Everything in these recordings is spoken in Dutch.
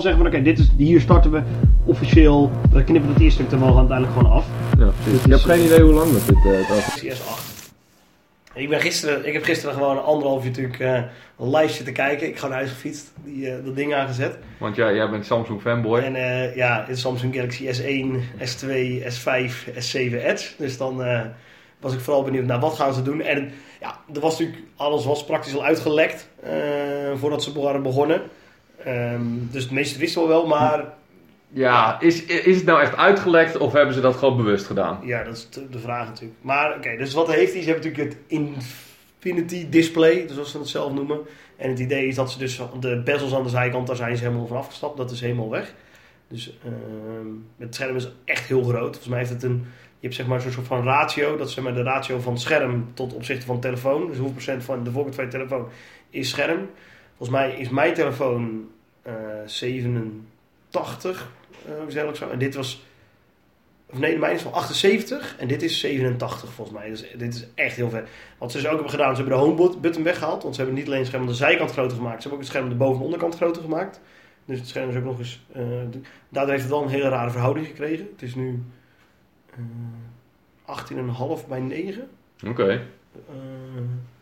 zeggen van oké, dit is hier starten we officieel. We knippen het eerste stuk er wel uiteindelijk gewoon af. Ja, precies. Ik heb geen idee hoe lang dat dit uh, af is. CS8. Ik, ben gisteren, ik heb gisteren gewoon anderhalf uur natuurlijk uh, live zitten kijken. Ik ga naar huis gefietst, die, uh, dat ding aangezet. Want ja, jij bent Samsung fanboy. En uh, ja, het is Samsung Galaxy S1, S2, S5, S7 Edge. Dus dan was ik vooral benieuwd naar wat gaan ze doen. En ja, er was natuurlijk, alles was praktisch al uitgelekt voordat ze waren begonnen. Um, dus het meeste wisten we wel, maar ja, is, is het nou echt uitgelekt of hebben ze dat gewoon bewust gedaan? Ja, dat is de vraag natuurlijk. Maar oké, dus wat heeft hij? Ze hebben natuurlijk het Infinity Display, zoals ze het zelf noemen. En het idee is dat ze dus de bezels aan de zijkant, daar zijn ze helemaal van afgestapt. Dat is helemaal weg. Dus uh, het scherm is echt heel groot. Volgens mij heeft het een, je hebt zeg maar zo'n soort van ratio. Dat is zeg maar de ratio van scherm tot opzichte van telefoon. Dus hoeveel procent van de voorkant van je telefoon is scherm. Volgens mij is mijn telefoon uh, 87 uh, zo. En dit was. Of nee, de mijne is van 78 en dit is 87 volgens mij. Dus dit is echt heel ver. Wat ze dus ook hebben gedaan, ze hebben de home button weggehaald. Want ze hebben niet alleen het scherm aan de zijkant groter gemaakt, ze hebben ook het scherm aan de boven- en onderkant groter gemaakt. Dus het scherm is ook nog eens. Uh, daardoor heeft het wel een hele rare verhouding gekregen. Het is nu uh, 18,5 bij 9. Oké. Okay. Uh,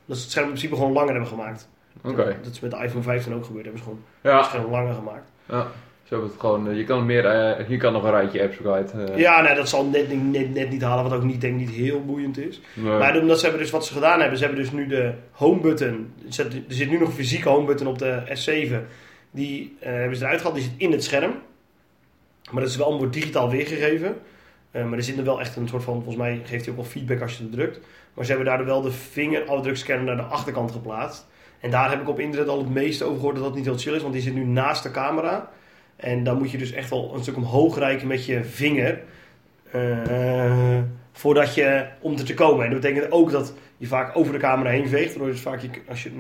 dat is het scherm in principe gewoon langer hebben gemaakt. Oké. Okay. Dat is met de iPhone 15 ook gebeurd. Hebben ze gewoon ja. het scherm langer gemaakt. Ja. Zo het gewoon, eh, je kan meer, uh, je kan nog een rijtje apps kwijt. Uh. Ja, nee, dat zal net, net, net niet halen, wat ook niet, denk niet heel boeiend is. Nee. Maar omdat ze hebben dus wat ze gedaan hebben, ze hebben dus nu de home button. Er zit nu nog een fysieke home button op de S7. Die uh, hebben ze eruit gehaald, die zit in het scherm. Maar dat is wel allemaal digitaal weergegeven. maar er zit er wel echt een soort van, volgens mij geeft hij ook wel feedback als je het drukt. Maar ze hebben daar wel de vingerafdrukscanner naar de achterkant geplaatst. En daar heb ik op internet al het meeste over gehoord dat dat niet heel chill is, want die zit nu naast de camera. En dan moet je dus echt wel een stuk omhoog reiken met je vinger. Uh, voordat je om te komen. En dat betekent ook dat je vaak over de camera heen veegt. Waardoor dus vaak, je, als je,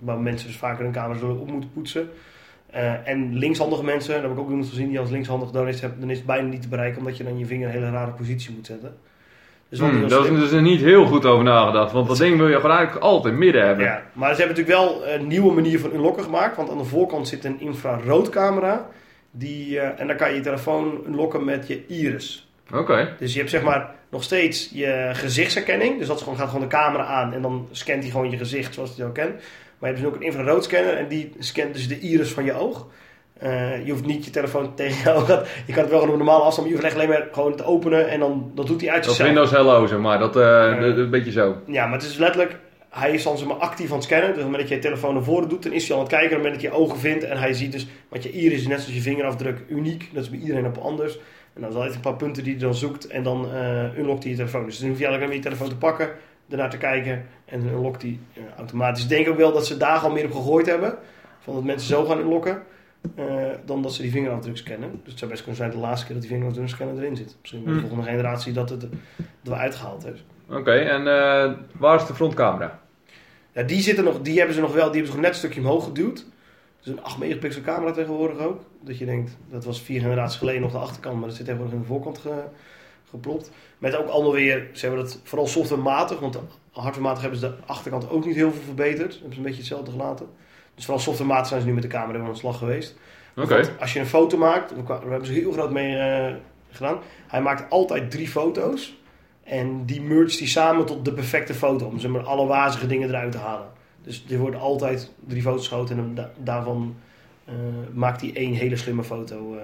nou, mensen dus vaker hun camera op moeten poetsen. Uh, en linkshandige mensen, daar heb ik ook iemand gezien die als linkshandig dan is, dan is het bijna niet te bereiken. Omdat je dan je vinger in een hele rare positie moet zetten. Dus hmm, daar is dus niet heel goed over nagedacht. Want dat ding wil je gewoon eigenlijk altijd midden hebben. Ja, maar ze hebben natuurlijk wel een nieuwe manier van unlocken gemaakt. Want aan de voorkant zit een infraroodcamera. Die, uh, en dan kan je je telefoon lokken met je iris. Oké. Dus je hebt zeg maar nog steeds je gezichtsherkenning. Dus dat gewoon, gaat gewoon de camera aan en dan scant hij gewoon je gezicht zoals hij al kent. Maar je hebt dus ook een infraroodscanner en die scant dus de iris van je oog. Uh, je hoeft niet je telefoon tegen je oog. Je kan het wel gewoon op normale afstand, maar je hoeft alleen maar gewoon te openen en dan dat doet hij uit zichzelf. Dat Windows Hello, zeg maar. Dat, uh, een beetje zo. Ja, maar het is letterlijk hij is dan zeg maar, actief aan het scannen. Dus op het moment dat je je telefoon naar voren doet, dan is hij aan het kijken. Op het moment dat je je ogen vindt en hij ziet dus, wat je iris is net zoals je vingerafdruk uniek. Dat is bij iedereen op anders. En dan zal hij een paar punten die hij dan zoekt en dan uh, unlockt hij je telefoon. Dus dan hoef je eigenlijk alleen je telefoon te pakken, ernaar te kijken en dan unlockt hij automatisch. Ik denk ook wel dat ze daar al meer op gegooid hebben. Van dat mensen zo gaan unlocken. Uh, dan dat ze die vingerafdruk scannen. Dus het zou best kunnen zijn de laatste keer dat die vingerafdruk scanner erin zit. Misschien bij de hmm. volgende generatie dat het er uitgehaald heeft. Oké, en waar is de frontcamera? Ja, die, zitten nog, die hebben ze nog wel, die hebben ze nog net een stukje omhoog geduwd. Dus een 8 megapixel camera tegenwoordig ook. Dat je denkt, dat was vier generaties geleden nog de achterkant, maar dat zit tegenwoordig in de voorkant ge, geplopt. Met ook allemaal weer, ze hebben dat vooral softwarematig, want hardwarematig hebben ze de achterkant ook niet heel veel verbeterd. Hebben ze een beetje hetzelfde gelaten. Dus vooral softwarematig zijn ze nu met de camera aan de slag geweest. Als je een foto maakt, daar hebben ze heel groot mee uh, gedaan. Hij maakt altijd drie foto's. En die merge die samen tot de perfecte foto. Om zeg maar, alle wazige dingen eruit te halen. Dus er worden altijd drie foto's geschoten en daarvan uh, maakt hij één hele slimme foto uh,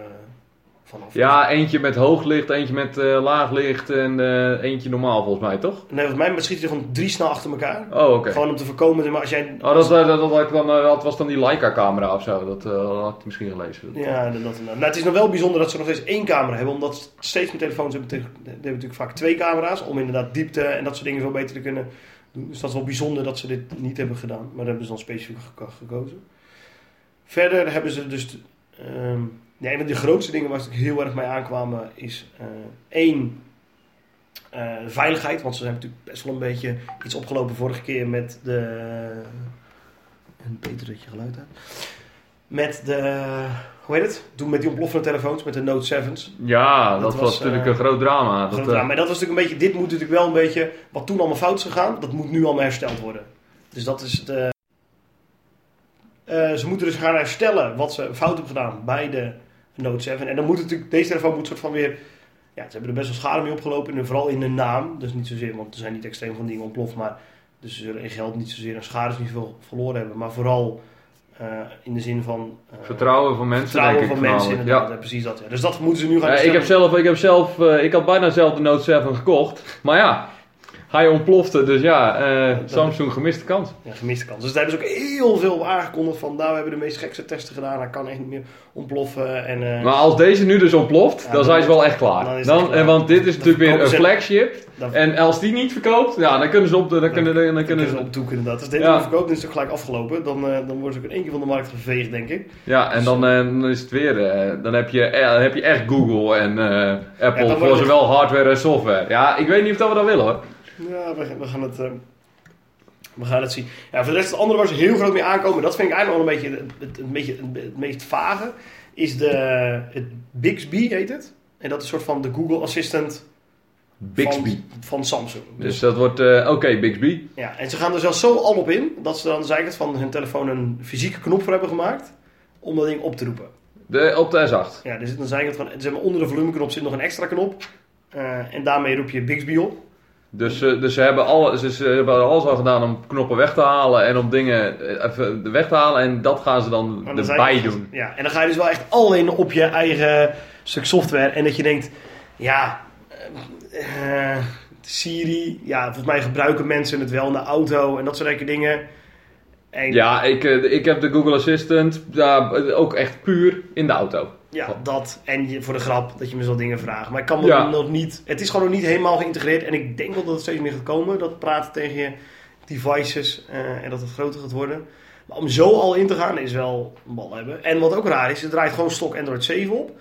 vanaf. Ja, eentje met hoog licht, eentje met uh, laag licht en eentje normaal volgens mij, toch? Nee, volgens mij schiet hij gewoon drie snel achter elkaar. Oh, oké. Gewoon om te voorkomen, maar als jij... Oh, dat, dat, dat, dan, dat was dan die Leica-camera of zo, dat had ik misschien gelezen. Ja, dat, dat, nou, het is nog wel bijzonder dat ze nog steeds één camera hebben, omdat steeds meer telefoons hebben, hebben natuurlijk vaak twee camera's, om inderdaad diepte en dat soort dingen veel beter te kunnen dus dat is wel bijzonder dat ze dit niet hebben gedaan. Maar daar hebben ze dan specifiek gekozen. Verder hebben ze dus... Um, een van de grootste dingen waar ze heel erg mee aankwamen is... Uh, één, uh, veiligheid. Want ze zijn natuurlijk best wel een beetje iets opgelopen vorige keer met de... Een beter dat je geluid hebt. Met de hoe heet het? Doen met die ontploffende telefoons, met de Note 7's. Ja, dat, was, natuurlijk uh, een groot drama. Groot dat, drama. Maar dat was natuurlijk een beetje, dit moet natuurlijk wel een beetje, wat toen allemaal fout is gegaan, dat moet nu allemaal hersteld worden. Dus dat is het. Ze moeten dus gaan herstellen wat ze fout hebben gedaan bij de Note 7. En dan moet natuurlijk, deze telefoon moet soort van weer ja, ze hebben er best wel schade mee opgelopen. En vooral in de naam. Dus niet zozeer, want er zijn niet extreem van dingen ontploft. Maar dus ze zullen in geld niet zozeer een schade niet veel verloren hebben. Maar vooral uh, in de zin van... Uh, vertrouwen van mensen, vertrouwen denk van ik. mensen, inderdaad. Ja. precies dat. Ja. Dus dat moeten ze nu gaan uh, ik heb zelf, ik heb zelf, ik had bijna zelf de Note 7 gekocht. Maar ja, hij ontplofte. Dus ja, uh, Samsung gemiste kans. Ja, gemiste kans. Dus daar hebben ze ook heel veel aangekondigd van... Nou, we hebben de meest gekste testen gedaan. Hij kan echt niet meer ontploffen. En, uh, maar als deze nu dus ontploft, ja, dan, zijn ze wel echt klaar. Dan, dan klaar. Want dit is natuurlijk weer een flagship. en als die niet verkoopt, ja, dan kunnen ze op, dan, dan kunnen, dan, dan kunnen ze op toeken inderdaad. Als dit niet verkoopt, dan is het ook gelijk afgelopen. Dan, uh, dan worden ze ook in één keer van de markt geveegd, denk ik. Ja, en dus, dan, dan is het weer... dan, heb je, dan heb je echt Google en Apple voor zowel hardware en software. Ja, ik weet niet of dat we dat willen hoor. Ja, we, we gaan het... Uh, we gaan het zien. Ja, voor de rest, het andere waar ze heel groot mee aankomen, dat vind ik eigenlijk wel een beetje het, het, het, beetje, het, meest vage, is de, het Bixby heet het. En dat is een soort van de Google Assistant Bixby. Van, van Samsung. Dus, dus dat wordt, uh, oké, okay, Bixby. Ja, en ze gaan er zelfs zo al op in, dat ze dan zijkant van hun telefoon een fysieke knop voor hebben gemaakt, om dat ding op te roepen. De, op de S8? Ja, er zit een zijkant van, zeg maar, onder de volumeknop zit nog een extra knop. Uh, en daarmee roep je Bixby op. Dus, uh, dus ze, hebben al, ze, ze, hebben alles al gedaan om knoppen weg te halen en om dingen even weg te halen. En dat gaan ze dan, dan erbij doen. Ja, en dan ga je dus wel echt alleen op je eigen stuk software. En dat je denkt, ja, uh, Siri, ja, volgens mij gebruiken mensen het wel in de auto en dat soort dingen. En ja, ik, ik heb de Google Assistant ja, ook echt puur in de auto. Ja, dat. En je, voor de grap dat je me zo dingen vraagt. Maar ik kan me nog niet... Het is gewoon nog niet helemaal geïntegreerd. En ik denk wel dat het steeds meer gaat komen. Dat praten tegen je devices uh, en dat het groter gaat worden. Maar om zo al in te gaan is wel een bal hebben. En wat ook raar is, het draait gewoon stok Android 7 op.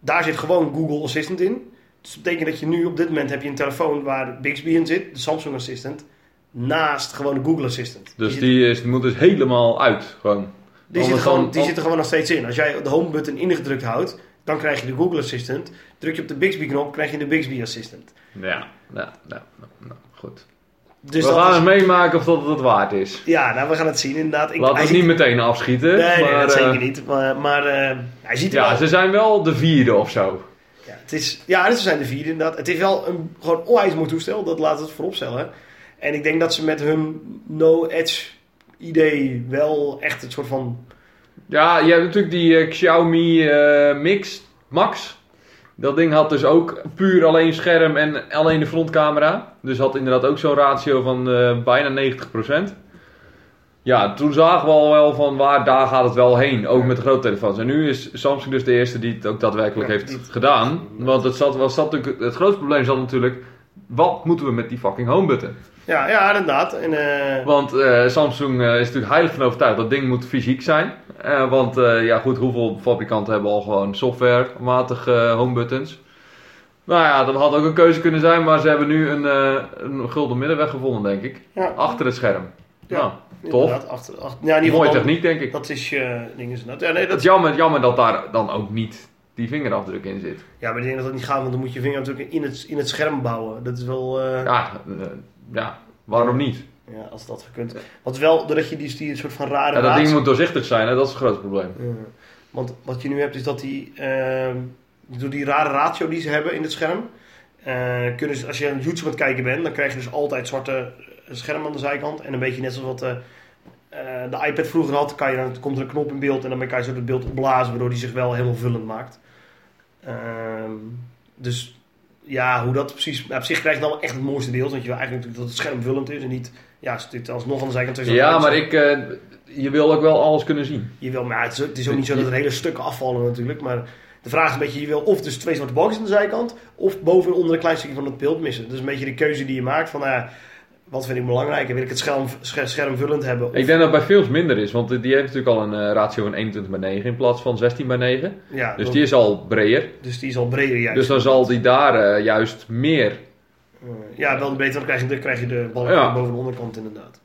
Daar zit gewoon Google Assistant in. Dus dat betekent dat je nu op dit moment heb je een telefoon waar Bixby in zit. De Samsung Assistant. Naast gewoon de Google Assistant. Dus die, die, is, die moet dus helemaal uit gewoon. Die, zit, gewoon, die zit er gewoon nog steeds in. Als jij de home button ingedrukt houdt, dan krijg je de Google Assistant. Druk je op de Bixby knop, krijg je de Bixby Assistant. Ja, ja, ja, nou, goed. Dus we gaan is... meemaken of dat het waard is. Ja, nou, we gaan het zien inderdaad. Ik, Laten we niet meteen afschieten. Nee, maar, nee dat zeker uh, niet. Maar, maar uh, hij ziet er Ja, wel... ze zijn wel de vierde of zo. Ja, het is, ja, ze zijn de vierde inderdaad. Het is wel een gewoon onwijs mooi toestel, dat laat het vooropstellen. En ik denk dat ze met hun no-edge idee wel echt het soort van ja, je hebt natuurlijk die uh, Xiaomi uh, Mix Max. Dat ding had dus ook puur alleen scherm en alleen de frontcamera. Dus had inderdaad ook zo'n ratio van uh, bijna 90%. Ja, toen zagen we al wel van waar daar gaat het wel heen. Ook met de grote telefoons. En nu is Samsung dus de eerste die het ook daadwerkelijk heeft gedaan. Want het, zat, was, zat, het grootste probleem zat natuurlijk... Wat moeten we met die fucking home button? Ja, ja inderdaad. En, uh... Want uh, Samsung uh, is natuurlijk heilig van overtuigd dat ding moet fysiek zijn. want ja, goed, hoeveel fabrikanten hebben al gewoon softwarematige home buttons? Nou ja, dat had ook een keuze kunnen zijn, maar ze hebben nu een, een gulden middenweg gevonden, denk ik. Ja. Achter het scherm. Ja, nou, tof. Achter, achter, ja, in ieder Mooie techniek, denk ik. Dat is je ding is Ja, nee, dat... Het is jammer, jammer dat daar dan ook niet die vingerafdruk in zit. Ja, maar ik denk dat dat niet gaat, want dan moet je vingerafdruk in het, in het scherm bouwen. Dat is wel... Ja, ja, waarom niet? Ja, als dat gekund. Want wel, doordat je die, die soort van rare... Ja, dat ding moet doorzichtig zijn, hè? dat is het grootste probleem. Ja. Want wat je nu hebt is dat die, uh, door die rare ratio die ze hebben in het scherm, uh, kunnen ze, als je aan YouTube aan het kijken bent, dan krijg je dus altijd zwarte scherm aan de zijkant. En een beetje net zoals wat uh, de iPad vroeger had, kan je, dan komt er een knop in beeld en dan kan je zo het beeld opblazen, waardoor die zich wel helemaal vullend maakt. Ehm, dus ja, hoe dat precies... op zich krijg je dan echt het mooiste beeld. Want je wil eigenlijk natuurlijk dat het schermvullend is en niet... Ja, dit alsnog aan de zijkant... Ja, maar ik... Uh, je wil ook wel alles kunnen zien. Je wil, maar het is, het is ook niet zo dat er hele stukken afvallen natuurlijk. Maar de vraag is een beetje... Je wil of dus twee zwarte balkjes aan de zijkant... Of boven en onder een klein stukje van het beeld missen. Dat is een beetje de keuze die je maakt van... Uh, wat vind ik belangrijker? Wil ik het scherm, schermvullend hebben? Of... Ik denk dat bij films minder is, want die heeft natuurlijk al een uh, ratio van 21 bij 9 in plaats van 16 bij 9. Ja, dus die is al breder. Dus die is al breder, juist. Dus dan zal die daar uh, juist meer. Uh, ja, wel beter, dan krijg je de, krijg je de balk ja. boven de onderkant inderdaad.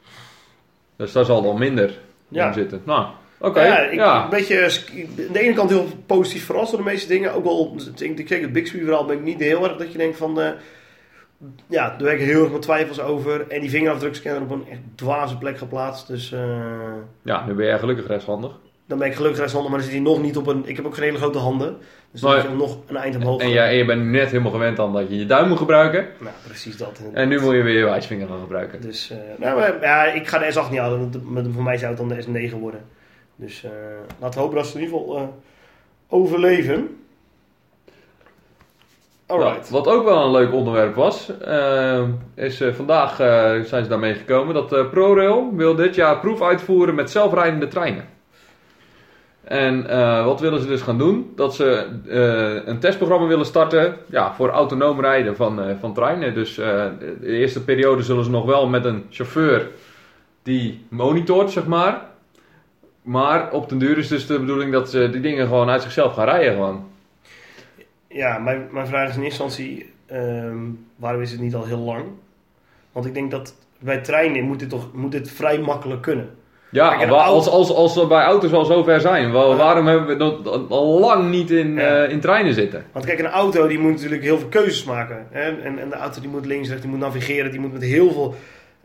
Dus daar zal dan minder ja. in zitten. Nou, oké. Okay. Ja, ik, ja. Een beetje, aan de ene kant heel positief verrast door de meeste dingen. Ook al, ik denk het Bixby verhaal ben ik niet heel erg dat je denkt van ja, daar heb ik heel erg mijn twijfels over. En die vingerafdrukscanner op een echt dwaze plek geplaatst. Dus eh, Ja, nu ben jij gelukkig rechtshandig. dan ben ik gelukkig rechtshandig, maar dan zit hij nog niet op een... Ik heb ook geen hele grote handen. Dus dan moet je hem nog een eind omhoog En, en je bent net helemaal gewend aan dat je je duim moet gebruiken. Nou, precies dat. En nu moet je weer je wijsvinger gaan gebruiken. Dus, eh, nou, maar, ja, ik ga de S8 niet halen, want voor mij zou het dan de S9 worden. Dus eh, laten we hopen dat ze in ieder geval overleven. Alright. Nou, wat ook wel een leuk onderwerp was, eh, is eh, vandaag eh, zijn ze daarmee gekomen dat eh, ProRail wil dit jaar proef uitvoeren met zelfrijdende treinen. En wat willen ze dus gaan doen? Dat ze een testprogramma willen starten ja, voor autonoom rijden van, van treinen. Dus de eerste periode zullen ze nog wel met een chauffeur die monitort, zeg maar. Maar op den duur is dus de bedoeling dat ze die dingen gewoon uit zichzelf gaan rijden gewoon. Ja, mijn, mijn vraag is in eerste instantie, ehm, waarom is het niet al heel lang? Want ik denk dat bij treinen moet dit, toch, moet dit vrij makkelijk kunnen. Ja, Kijk, als, als, als we bij auto's al zo ver zijn, waarom hebben we dat al lang niet in, Ja. eh, in treinen zitten? Want kijk, een auto die moet natuurlijk heel veel keuzes maken. Hè? En, en de auto die moet links, rechts, die moet navigeren, die moet met heel veel...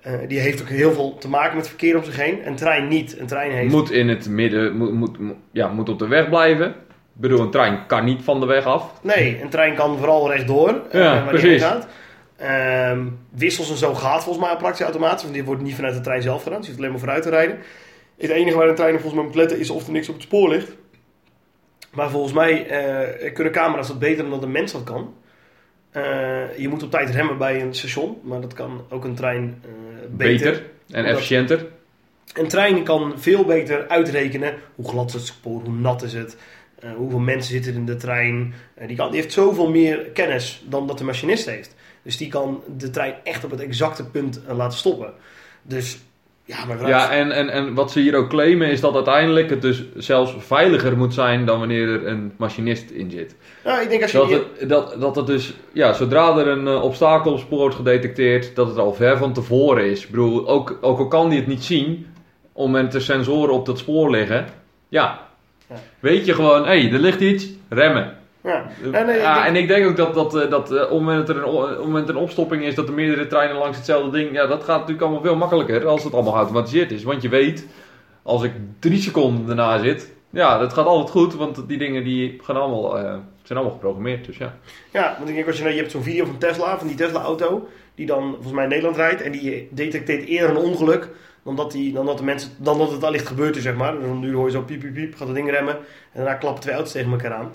eh, die heeft ook heel veel te maken met verkeer om zich heen. Een trein niet. Een trein heeft... Moet in het midden, moet, moet- ja, moet op de weg blijven. Ik bedoel, een trein kan niet van de weg af. Nee, een trein kan vooral rechtdoor. eh, Ja, waar die precies. heen gaat. Ehm, wissels en zo gaat volgens mij praktisch automatisch. Want die wordt niet vanuit de trein zelf gedaan. Dus je hoeft alleen maar vooruit te rijden. Het enige waar een trein volgens mij moet letten is of er niks op het spoor ligt. Maar volgens mij eh, kunnen camera's dat beter dan dat een mens dat kan. Eh, je moet op tijd remmen bij een station. Maar dat kan ook een trein beter. Beter, en efficiënter. Een trein kan veel beter uitrekenen hoe glad is het spoor, hoe nat is het, eh, hoeveel mensen zitten in de trein. Eh, die, kan, die heeft zoveel meer kennis dan dat de machinist heeft. Dus die kan de trein echt op het exacte punt eh, laten stoppen. Dus ja, maar vraag Ja, en, en, en wat ze hier ook claimen is dat uiteindelijk het dus zelfs veiliger moet zijn dan wanneer er een machinist in zit. nou, ik denk als je Dat het, dat, dat het dus, ja, zodra er een obstakel op spoor wordt gedetecteerd, dat het al ver van tevoren is. Ik bedoel, ook, ook al kan die het niet zien, op het moment de sensoren op dat spoor liggen, Ja. Weet je gewoon, hé, hey, er ligt iets, remmen. ja. Ik ja, denk- en ik denk ook dat, dat, eh, dat eh, op het moment dat er een, opstopping is, dat er meerdere treinen langs hetzelfde ding, ja, dat gaat natuurlijk allemaal veel makkelijker als het allemaal geautomatiseerd is. Want je weet, als ik drie seconden erna zit, ja, dat gaat altijd goed, want die dingen die gaan allemaal, eh, zijn allemaal geprogrammeerd, dus ja. Ja, want ik denk als je, nou- je hebt zo'n video van Tesla, van die Tesla-auto, die dan volgens mij in Nederland rijdt en die detecteert eerder een ongeluk dan dat, die, dan dat, de mensen, dan dat het allicht gebeurd is, zeg maar. Dus dan nu hoor je zo piep, piep, piep, gaat dat ding remmen en daarna klappen twee auto's tegen elkaar aan.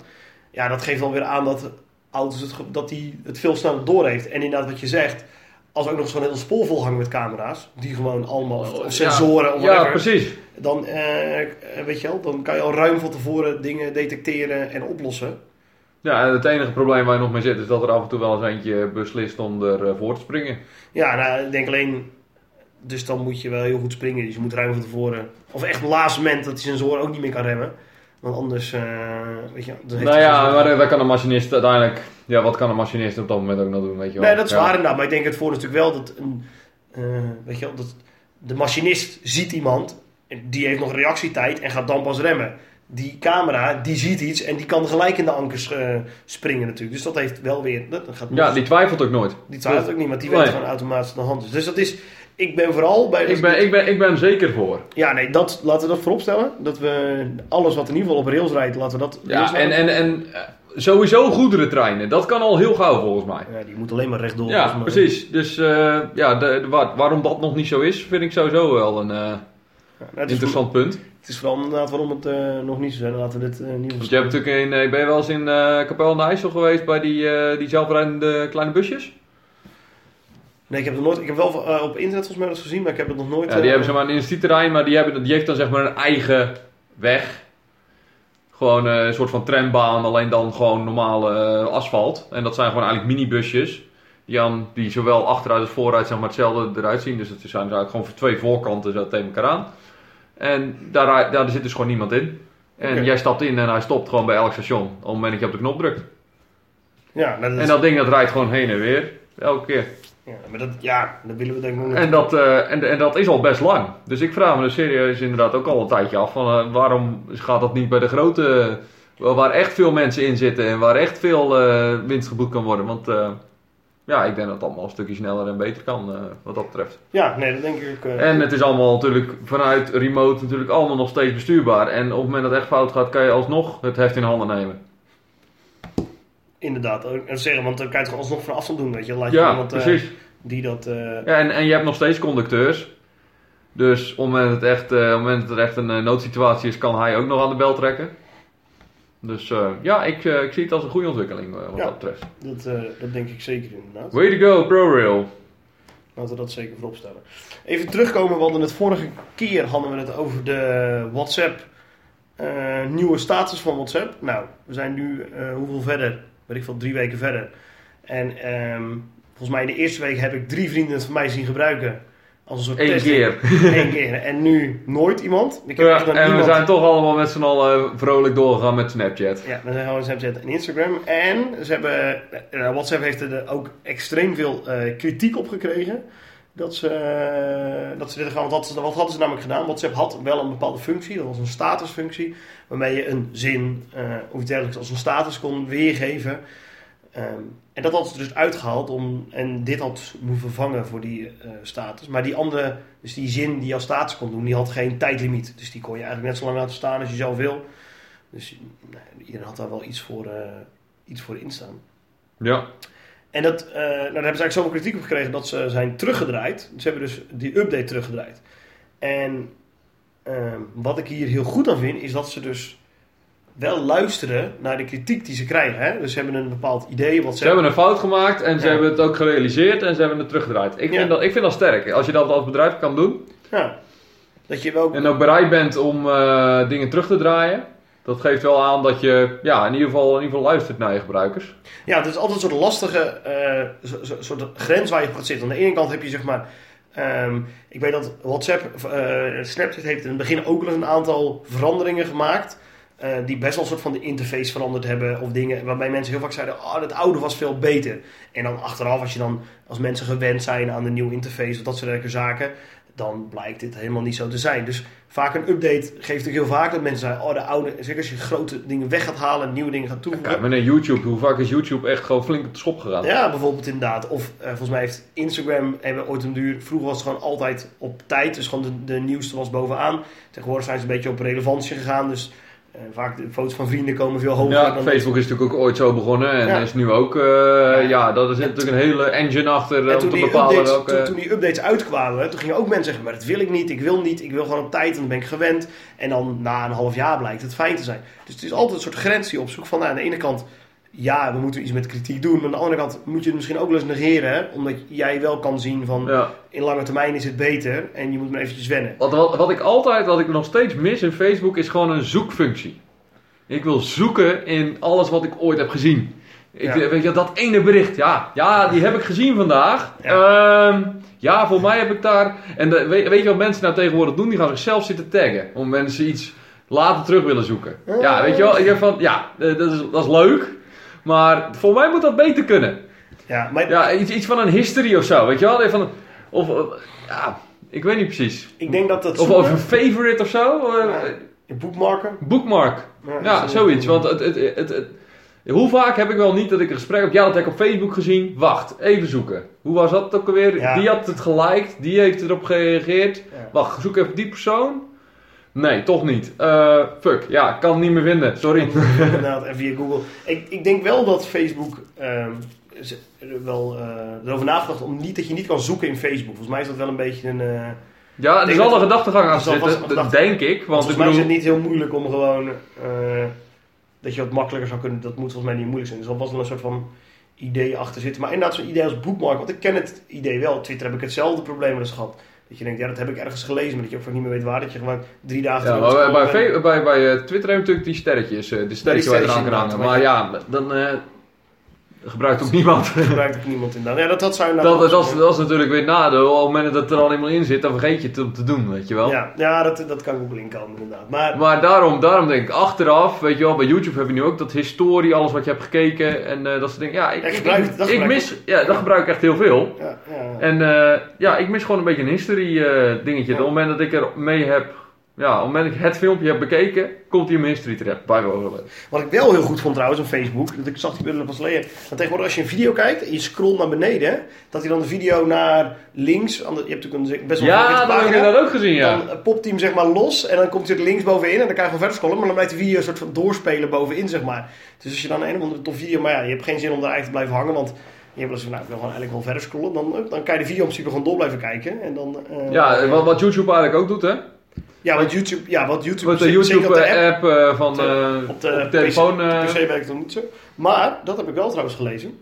Ja, dat geeft alweer aan dat auto's het, dat die het veel sneller door heeft. En inderdaad wat je zegt, als ook nog gewoon heel spoor vol hangen met camera's, die gewoon allemaal, of, of sensoren of Ja, whatever, precies. dan, eh, weet je wel, dan kan je al ruim van tevoren dingen detecteren en oplossen. Ja, en het enige probleem waar je nog mee zit is dat er af en toe wel eens eentje beslist om er eh, voor te springen. Ja, nou, ik denk alleen. Dus dan moet je wel heel goed springen. Dus je moet ruim van tevoren. Of echt op laatste moment dat die sensor ook niet meer kan remmen. Want anders, eh, weet je, dan heeft Nou hij ja, maar eh, daar kan een machinist uiteindelijk, ja, wat kan een machinist op dat moment ook nog doen, weet je wel. Nee, dat is Ja. waar inderdaad. Maar ik denk het voor natuurlijk wel dat een. eh, weet je wel, dat de machinist ziet iemand. en Die heeft nog reactietijd en gaat dan pas remmen. Die camera, die ziet iets en die kan gelijk in de ankers springen natuurlijk. Dus dat heeft wel weer... Dat gaat Ja, die twijfelt ook nooit. die twijfelt ook niet, want die Nee. weet gewoon automatisch aan de hand. Dus dat is... Ik ben vooral bij... Ik ben, ik, ben, ik ben zeker voor. Ja, nee, dat, laten we dat vooropstellen. Dat we alles wat in ieder geval op rails rijdt, laten we dat... Ja, en, en, en eh, sowieso goederentreinen, dat kan al heel gauw volgens mij. Ja, die moet alleen maar rechtdoor. Ja, precies. Dus eh, ja, de, de- waar- waarom dat nog niet zo is, vind ik sowieso wel een eh, Ja, nou, is, interessant punt. het is vooral inderdaad waarom het nog niet zo. Dan laten we dit niet Want je hebt natuurlijk in, ben je wel eens in Capelle aan de IJssel geweest bij die, die zelfrijdende kleine busjes? Nee, ik heb het nooit... Ik heb wel eh, op internet volgens mij dat gezien, maar ik heb het nog nooit... Ja, die eh, hebben zeg maar een industrieterrein, maar die, hebben, die heeft dan zeg maar een eigen weg. Gewoon eh, een soort van trambaan, alleen dan gewoon normale asfalt. En dat zijn gewoon eigenlijk minibusjes. Die, aan, die zowel achteruit als vooruit zeg maar, hetzelfde eruit zien. Dus het zijn dus eigenlijk gewoon voor twee voorkanten zo tegen elkaar aan. En daar, daar zit dus gewoon niemand in. En jij stapt in en hij stopt gewoon bij elk station. Op het moment dat je op de knop drukt. Ja, dat En dat ding dat rijdt gewoon heen en weer. Elke keer. Ja, maar dat, ja, dat willen we denk ik nog niet. En dat, eh, en, en dat is al best lang. Dus ik vraag me dus serieus inderdaad ook al een tijdje af van eh, waarom gaat dat niet bij de grote, waar echt veel mensen in zitten en waar echt veel eh, winst geboekt kan worden. Want ja, ik denk dat het allemaal een stukje sneller en beter kan wat dat betreft. Ja, nee, dat denk ik ook. En het is allemaal natuurlijk vanuit remote natuurlijk allemaal nog steeds bestuurbaar. En op het moment dat het echt fout gaat, kan je alsnog het heft in handen nemen. Inderdaad, en zeggen, want dan kan je het gewoon alsnog van afstand doen, weet je. Laat je Ja, iemand eh, precies. die dat... eh, Ja, en, en je hebt nog steeds conducteurs. Dus op het moment dat het echt, eh, op het moment dat er echt een noodsituatie is, kan hij ook nog aan de bel trekken. Dus ja, ik, ik zie het als een goede ontwikkeling wat Ja. dat betreft. dat, dat denk ik zeker inderdaad. Way to go, ProRail. Laten we dat zeker voorop stellen. Even terugkomen, we hadden het vorige keer hadden we het over de WhatsApp. nieuwe status van WhatsApp. Nou, we zijn nu hoeveel verder? Weet ik veel, drie weken verder. En ehm, volgens mij in de eerste week heb ik drie vrienden van mij zien gebruiken. Als een soort Eén testing. keer. Eén keer. En nu nooit iemand. Ik heb Ja, echt en we zijn toch allemaal met z'n allen vrolijk doorgegaan met Snapchat. Ja, we zijn gewoon Snapchat en Instagram. En ze hebben, eh, WhatsApp heeft er ook extreem veel eh, kritiek op gekregen. Dat ze, eh, dat ze dit gaan. Want wat, hadden ze namelijk gedaan? WhatsApp had wel een bepaalde functie. Dat was een statusfunctie. Waarmee je een zin eh, of iets dergelijks als een status kon weergeven. Ehm, en dat hadden ze dus uitgehaald. Om, en dit had moeten vervangen voor die eh, status. Maar die andere, dus die zin die je als status kon doen, die had geen tijdlimiet. Dus die kon je eigenlijk net zo lang laten staan als je zelf wil. Dus nou, iedereen had daar wel iets voor, iets voor in staan. Ja. En dat, eh, nou, daar hebben ze eigenlijk zoveel kritiek op gekregen dat ze zijn teruggedraaid. Ze hebben dus die update teruggedraaid. En ehm, wat ik hier heel goed aan vind, is dat ze dus wel luisteren naar de kritiek die ze krijgen. Hè? Dus ze hebben een bepaald idee. Wat Ze hebben een fout gemaakt en ze hebben het ook gerealiseerd en ze hebben het teruggedraaid. Ik, Ja. vind, dat, ik vind dat sterk. Als je dat als bedrijf kan doen Ja, dat je wel... en ook bereid bent om eh, dingen terug te draaien, dat geeft wel aan dat je ja, in, ieder geval, in ieder geval luistert naar je gebruikers. Ja, het is altijd een soort lastige eh, soort grens waar je op gaat zitten. Aan de ene kant heb je zeg maar... ehm, ik weet dat WhatsApp, eh, Snapchat heeft in het begin ook wel een aantal veranderingen gemaakt. eh, die best wel een soort van de interface veranderd hebben. Of dingen waarbij mensen heel vaak zeiden, oh, het oude was veel beter. En dan achteraf, als je dan als mensen gewend zijn aan de nieuwe interface of dat soort zaken. Dan blijkt dit helemaal niet zo te zijn. Dus vaak een update geeft ook heel vaak dat mensen zeggen, oh de oude, zeker als je grote dingen weg gaat halen en nieuwe dingen gaat toevoegen. Kijk, meneer YouTube, hoe vaak is YouTube echt gewoon flink op de schop gegaan? Ja, bijvoorbeeld inderdaad. Of eh, volgens mij heeft Instagram hebben ooit een duur. Vroeger was het gewoon altijd op tijd. Dus gewoon de, de nieuwste was bovenaan. Tegenwoordig zijn ze een beetje op relevantie gegaan. Dus vaak de foto's van vrienden komen veel hoger. Ja, dan Facebook is natuurlijk ook ooit zo begonnen en Ja. is nu ook, eh, ja, dat is natuurlijk een hele engine achter eh, En om toen te die, bepalen updates, welke... toen, toen die updates uitkwamen, toen gingen ook mensen zeggen: Maar dat wil ik niet, ik wil niet, ik wil gewoon op tijd, dan ben ik gewend. En dan na een half jaar blijkt het fijn te zijn. Dus het is altijd een soort grens die je opzoekt van nou, aan de ene kant. Ja, we moeten iets met kritiek doen. Maar aan de andere kant moet je het misschien ook wel eens negeren. Hè? Omdat jij wel kan zien van Ja. in lange termijn is het beter. En je moet maar eventjes wennen. Wat, wat, wat ik altijd, wat ik nog steeds mis in Facebook, is gewoon een zoekfunctie. Ik wil zoeken in alles wat ik ooit heb gezien. Ik, Ja. Weet je, dat ene bericht, ja, ja, die heb ik gezien vandaag. Ja. Ja, ja voor mij heb ik daar... En de- weet, weet je wat mensen nou tegenwoordig doen? Die gaan zichzelf zitten taggen. Om mensen iets later terug willen zoeken. Ja, weet je wel? Ik heb van, ja, eh, dat is, dat is leuk. Maar voor mij moet dat beter kunnen. Ja, maar Ja, iets, iets van een history of zo, weet je wel? Van, of, of- ja, ik weet niet precies. ik denk dat dat. Of over een favorite of zo? Eh, Ja. Boekmarken. Bookmark. Ja, zoiets. Want het, het, het, het- hoe vaak heb ik wel niet dat ik een gesprek heb. Ja, dat heb ik op Facebook gezien. Wacht, even zoeken. Hoe was dat ook alweer? Ja. Die had het geliked. Die heeft erop gereageerd. Wacht, zoek even die persoon. Nee, toch niet. Eh, fuck, ja, ik kan het niet meer vinden. Sorry. Inderdaad, en via Google. Ik, ik denk wel dat Facebook er wel eh, erover nagedacht om niet dat je niet kan zoeken in Facebook. Volgens mij is dat wel een beetje een. eh, Ja, er zal dat- een gedachtegang aan zitten. Dat denk ik. Want ik volgens mij is bedoel... het niet heel moeilijk om gewoon. dat je wat makkelijker zou kunnen. Dat moet volgens mij niet moeilijk zijn. Er zal vast wel een soort van idee achter zitten. Maar inderdaad, zo'n idee als boekmark. Want ik ken het idee wel. Twitter heb ik hetzelfde probleem eens gehad. Dat je denkt, ja, dat heb ik ergens gelezen, maar dat je ook vaak niet meer weet waar. Dat je gewoon drie dagen Ja, maar bij, bij, bij, bij eh, Twitter heb je natuurlijk die sterretjes. eh, de sterretjes waar je eraan kan hangen. Maar ja, dan eh, gebruikt ook niemand. gebruikt ook niemand inderdaad. Ja, dat, dat zou Dat, dat, ook is, dat is natuurlijk weer nadeel. Op het moment dat het er al eenmaal in zit, dan vergeet je het om te doen, weet je wel. Ja, ja dat, dat kan Google inkomen inderdaad. Maar Maar daarom, daarom denk ik achteraf, weet je wel, bij YouTube heb je nu ook dat historie, alles wat je hebt gekeken en eh, dat soort dingen. Ja, ik, gebruik- ik, dat ik mis, ja, dat gebruik ik echt heel veel. ja, ja. En eh, ja, ik mis gewoon een beetje een history eh, dingetje. Op het moment dat ik er mee heb ja, op het moment dat ik het filmpje heb bekeken, komt hij in mijn history terecht, bijvoorbeeld. Wat ik wel heel goed vond trouwens op Facebook, dat ik zag die billen pas leren. Dat tegenwoordig als je een video kijkt en je scrolt naar beneden, dat hij dan de video naar links, je hebt natuurlijk een best wel Ja, verlichte dat heb ik pagina, dat ook gezien, ja. Dan popt hij hem zeg maar los en dan komt hij er links bovenin en dan kan je gewoon verder scrollen. Maar dan blijft de video een soort van doorspelen bovenin zeg maar. Dus als je dan een of andere tof video, maar ja, je hebt geen zin om daar eigenlijk te blijven hangen. Want je hebt wel eens nou ik wil gewoon eigenlijk wel verder scrollen. Dan, eh, dan kan je de video in principe gewoon door blijven kijken. En dan, eh, Ja, wat, wat YouTube eigenlijk ook doet, hè? Ja, wat YouTube, ja, wat YouTube, Met de zeker op de app, YouTube-app eh, van Op de- eh, op de, op telefoon. PC, eh, PC werkt dan niet zo. Maar, dat heb ik wel trouwens gelezen.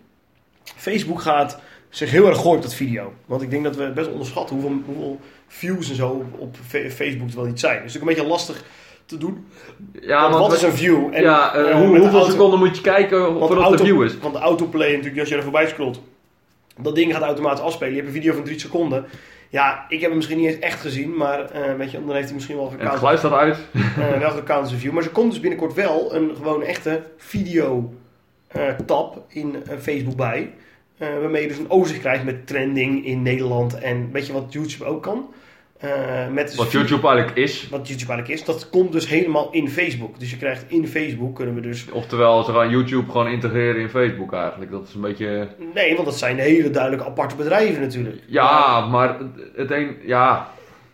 Facebook gaat zich heel erg gooien op dat video. Want ik denk dat we best onderschatten hoeveel, hoeveel views en zo op, op Facebook er wel niet zijn. Dus het is een beetje lastig te doen. ja, want, want wat is een view? En, ja, eh, eh, hoe, de hoeveel auto- seconden moet je kijken voordat auto- de view is? Want de autoplay natuurlijk, als je er voorbij scrolt, dat ding gaat automatisch afspelen. Je hebt een video van 3 seconden. Ja, ik heb hem misschien niet eens echt gezien, maar eh, weet je, dan heeft hij misschien wel En het geluid staat uit. Eh, wel gekant als een view. Maar er komt dus binnenkort wel een gewoon echte video eh, in Facebook bij. Waarmee je dus een overzicht krijgt met trending in Nederland. En weet je wat YouTube ook kan? Eh, met Wat YouTube eigenlijk is. wat YouTube eigenlijk is. Dat komt dus helemaal in Facebook. Dus je krijgt in Facebook kunnen we dus... Oftewel, ze gaan YouTube gewoon integreren in Facebook eigenlijk. Dat is een beetje... Nee, want dat zijn hele duidelijk aparte bedrijven natuurlijk. Ja, maar het een... Ja,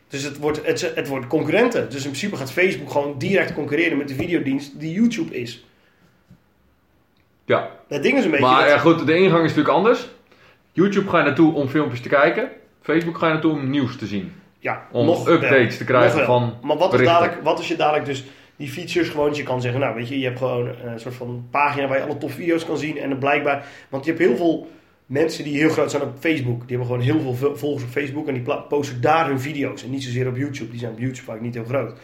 dus het wordt, het, het wordt concurrenten. Dus in principe gaat Facebook gewoon direct concurreren met de videodienst die YouTube is. ja. Het ding is een beetje... Maar dat- goed, de ingang is natuurlijk anders. YouTube ga je naartoe om filmpjes te kijken. Facebook ga je naartoe om nieuws te zien. Ja, Om nog updates te krijgen van Maar wat, is dadelijk, wat als je dadelijk dus die features? Gewoon, je kan zeggen, nou weet je, je hebt gewoon een soort van pagina waar je alle tof video's kan zien en dan blijkbaar, want je hebt heel veel mensen die heel groot zijn op Facebook, die hebben gewoon heel veel vo- volgers op Facebook en die posten daar hun video's en niet zozeer op YouTube, die zijn op YouTube vaak niet heel groot.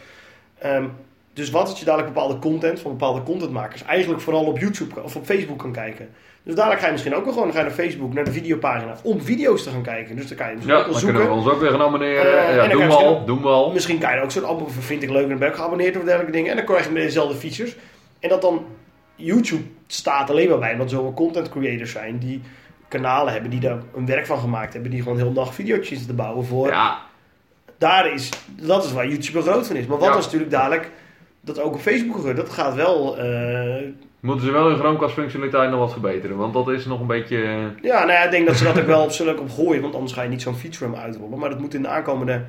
Ehm, dus wat als je dadelijk bepaalde content van bepaalde contentmakers eigenlijk vooral op YouTube of op Facebook kan kijken. Dus dadelijk ga je misschien ook wel gewoon ga naar Facebook, naar de videopagina, om video's te gaan kijken. Dus dan kan je misschien Ja, ook wel dan zoeken. kunnen we ons ook weer gaan abonneren. Eh, ja, doen we al, misschien doen we al. Misschien kan je ook zo'n appel voor vind ik leuk en dan ben ik geabonneerd of dergelijke dingen. En dan krijg je met dezelfde features. En dat dan YouTube staat alleen maar bij, omdat zoveel content creators zijn die kanalen hebben die daar een werk van gemaakt hebben. Die gewoon heel dag video's te bouwen voor. Ja, Daar is, dat is waar YouTube er groot van is. Maar wat Ja. als natuurlijk dadelijk dat ook op Facebook gebeurt, dat gaat wel... eh, moeten ze wel hun Chromecast functionaliteit nog wat verbeteren. Want dat is nog een beetje... ja, nou ja, ik denk dat ze dat ook wel op zullen op gooien, want anders ga je niet zo'n feature hem uitrollen. Maar dat moet in de aankomende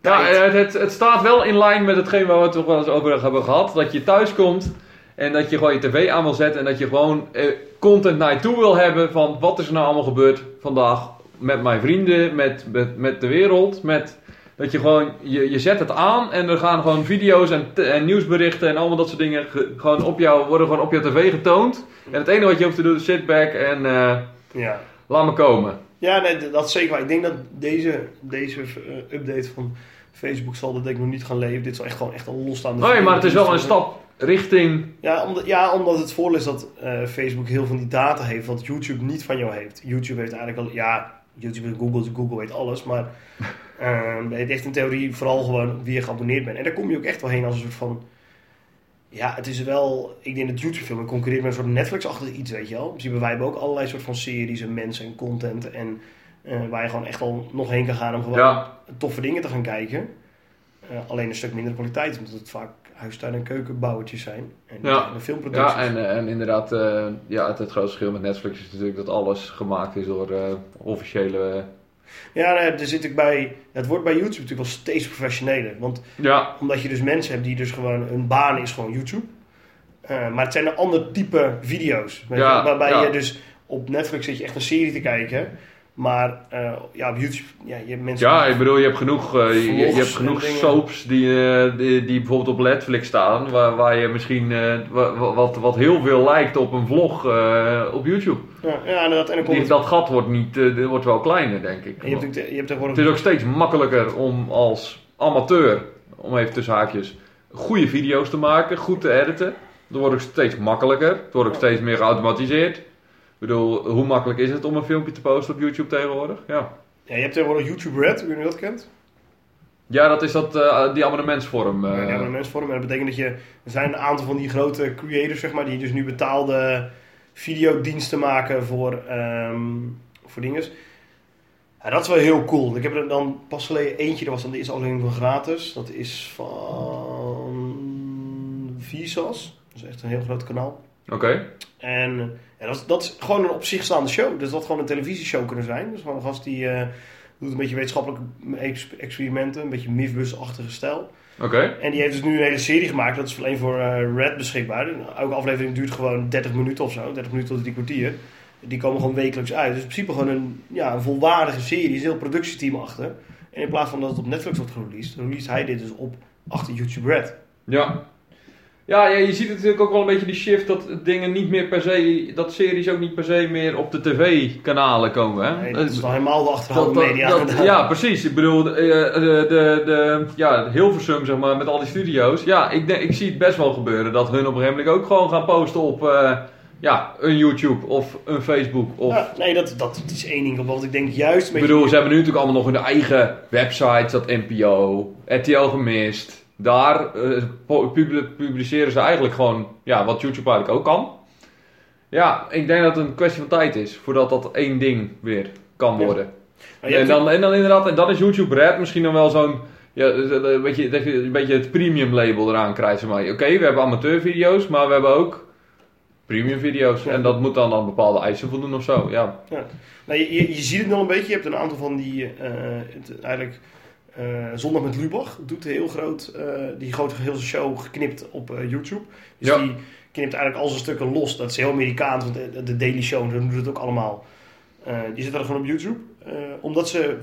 Ja, tijd... het, het, het staat wel in lijn met hetgeen waar we het toch wel eens over hebben gehad. Dat je thuis komt en dat je gewoon je tv aan wil zetten. En dat je gewoon eh, content naar je toe wil hebben van wat is er nou allemaal gebeurd vandaag met mijn vrienden, met, met, met de wereld. Met, dat je gewoon, je, je zet het aan en er gaan gewoon video's en, en nieuwsberichten en allemaal dat soort dingen ge- gewoon op jou, worden gewoon op jouw tv getoond. En het enige wat je hoeft te doen is sit back en eh, ja. laat me komen. Ja, nee, dat is zeker waar. Ik denk dat deze, deze eh, update van Facebook zal dat denk ik nog niet gaan leven. Dit zal echt gewoon echt een losstaande... Nee, maar het is wel een stap richting Ja omdat, ja, omdat het voordeel is dat eh, Facebook heel veel van die data heeft, wat YouTube niet van jou heeft. YouTube heeft eigenlijk al... Ja, YouTube en Google, Google weet alles, maar... eh, het heeft in theorie vooral gewoon wie je geabonneerd bent. En daar kom je ook echt wel heen als een soort van... Ja, het is wel... Ik denk dat YouTube veel meer concurreert met een soort Netflix-achtig iets, weet je wel. Principe, wij hebben ook allerlei soort van series en mensen en content. En eh, waar je gewoon echt al nog heen kan gaan om gewoon Ja. toffe dingen te gaan kijken. Eh, alleen een stuk minder kwaliteit, omdat het vaak huistuin- en keukenbouwertjes zijn. En Ja. filmproducties. Ja, en, eh, en inderdaad, ja, het, het grootste verschil met Netflix is natuurlijk dat alles gemaakt is door officiële. Ja, nee, er zit ik bij. Het wordt bij YouTube natuurlijk wel steeds professioneler. Want ja, omdat je dus mensen hebt die dus gewoon hun baan is gewoon YouTube. Eh, maar het zijn een ander type video's. Ja, waarbij ja. je dus op Netflix zit je echt een serie te kijken. Maar eh, ja, op YouTube, ja, je hebt mensen. ja, ik bedoel, je hebt genoeg, eh, je, hebt en genoeg soaps die, eh, die, die bijvoorbeeld op Netflix staan, waar, waar je misschien wa- wa- wat, wat heel veel lijkt op een vlog op YouTube. Ja, ja. En komt Die, het- dat gat wordt, niet, wordt wel kleiner, denk ik. en je hebt, je hebt Het tegenwoordig. is ook steeds makkelijker om als amateur, om even tussen haakjes, goede video's te maken, goed te editen. Dat wordt ook steeds makkelijker. Het wordt ook steeds meer geautomatiseerd. Ik bedoel, hoe makkelijk is het om een filmpje te posten op YouTube tegenwoordig? Ja, Ja, je hebt tegenwoordig YouTube Red, wie je dat kent. ja dat is dat, eh, die abonnementsvorm. eh. Ja, die abonnementsvorm. En dat betekent dat je... Er zijn een aantal van die grote creators, zeg maar, die dus nu betaalde videodiensten maken voor, ehm voor dingen. Ja, dat is wel heel cool. Ik heb er dan pas geleden eentje, dat was dan de eerste aflevering van gratis. Dat is van Vsauce. Dat is echt een heel groot kanaal. Oké. En dat, is, dat is gewoon een op zich staande show. Dus dat had gewoon een televisieshow kunnen zijn. Dus gewoon een gast die eh, doet een beetje wetenschappelijke ex- experimenten. Een beetje Mythbus-achtige stijl. Oké. En die heeft dus nu een hele serie gemaakt. Dat is alleen voor eh, Red beschikbaar. Elke aflevering duurt gewoon 30 minuten of zo. 30 minuten tot drie kwartier. Die komen gewoon wekelijks uit. Dus in principe gewoon een, ja, een volwaardige serie. Er is een heel productieteam achter. En in plaats van dat het op Netflix wordt gereleased, released hij dit dus op achter YouTube Red. Ja. Ja, ja, je ziet natuurlijk ook wel een beetje die shift dat dingen niet meer per se, dat series ook niet per se meer op de tv-kanalen komen. Hè? Nee, dat is dan helemaal de achterhaalde media dat- gedaan. ja, precies. Ik bedoel, de, eh, de, de, ja, Hilversum, zeg maar, met al die studio's. Ja, ik, ik zie het best wel gebeuren dat hun op een gegeven moment ook gewoon gaan posten op eh, ja, een YouTube of een Facebook. Of, Ja, nee, dat, dat, is één ding. Want ik denk juist... ik beetje- bedoel, ze hebben nu natuurlijk allemaal nog hun eigen websites, dat NPO, RTL gemist. Daar eh, pu- publi- publiceren ze eigenlijk gewoon ja, wat YouTube eigenlijk ook kan. Ja, ik denk dat het een kwestie van tijd is voordat dat één ding weer kan Ja. worden. Je En dan, en dan inderdaad, en dan is YouTube Red misschien dan wel zo'n. Ja, een beetje, dat je een beetje het premium label eraan krijgt. Zeg maar. Oké, we hebben amateurvideo's, maar we hebben ook premium video's. Ja. En dat moet dan aan bepaalde eisen voldoen of zo. Ja. Nou, je, je, je ziet het nog een beetje. Je hebt een aantal van die, eh, het, eigenlijk eh, Zondag met Lubach doet heel groot, eh, die grote zijn show geknipt op eh, YouTube. Dus Ja. die knipt eigenlijk al zijn stukken los. Dat is heel Amerikaans, want de, de Daily Show dat doet het ook allemaal. Die zitten er gewoon op YouTube. Omdat ze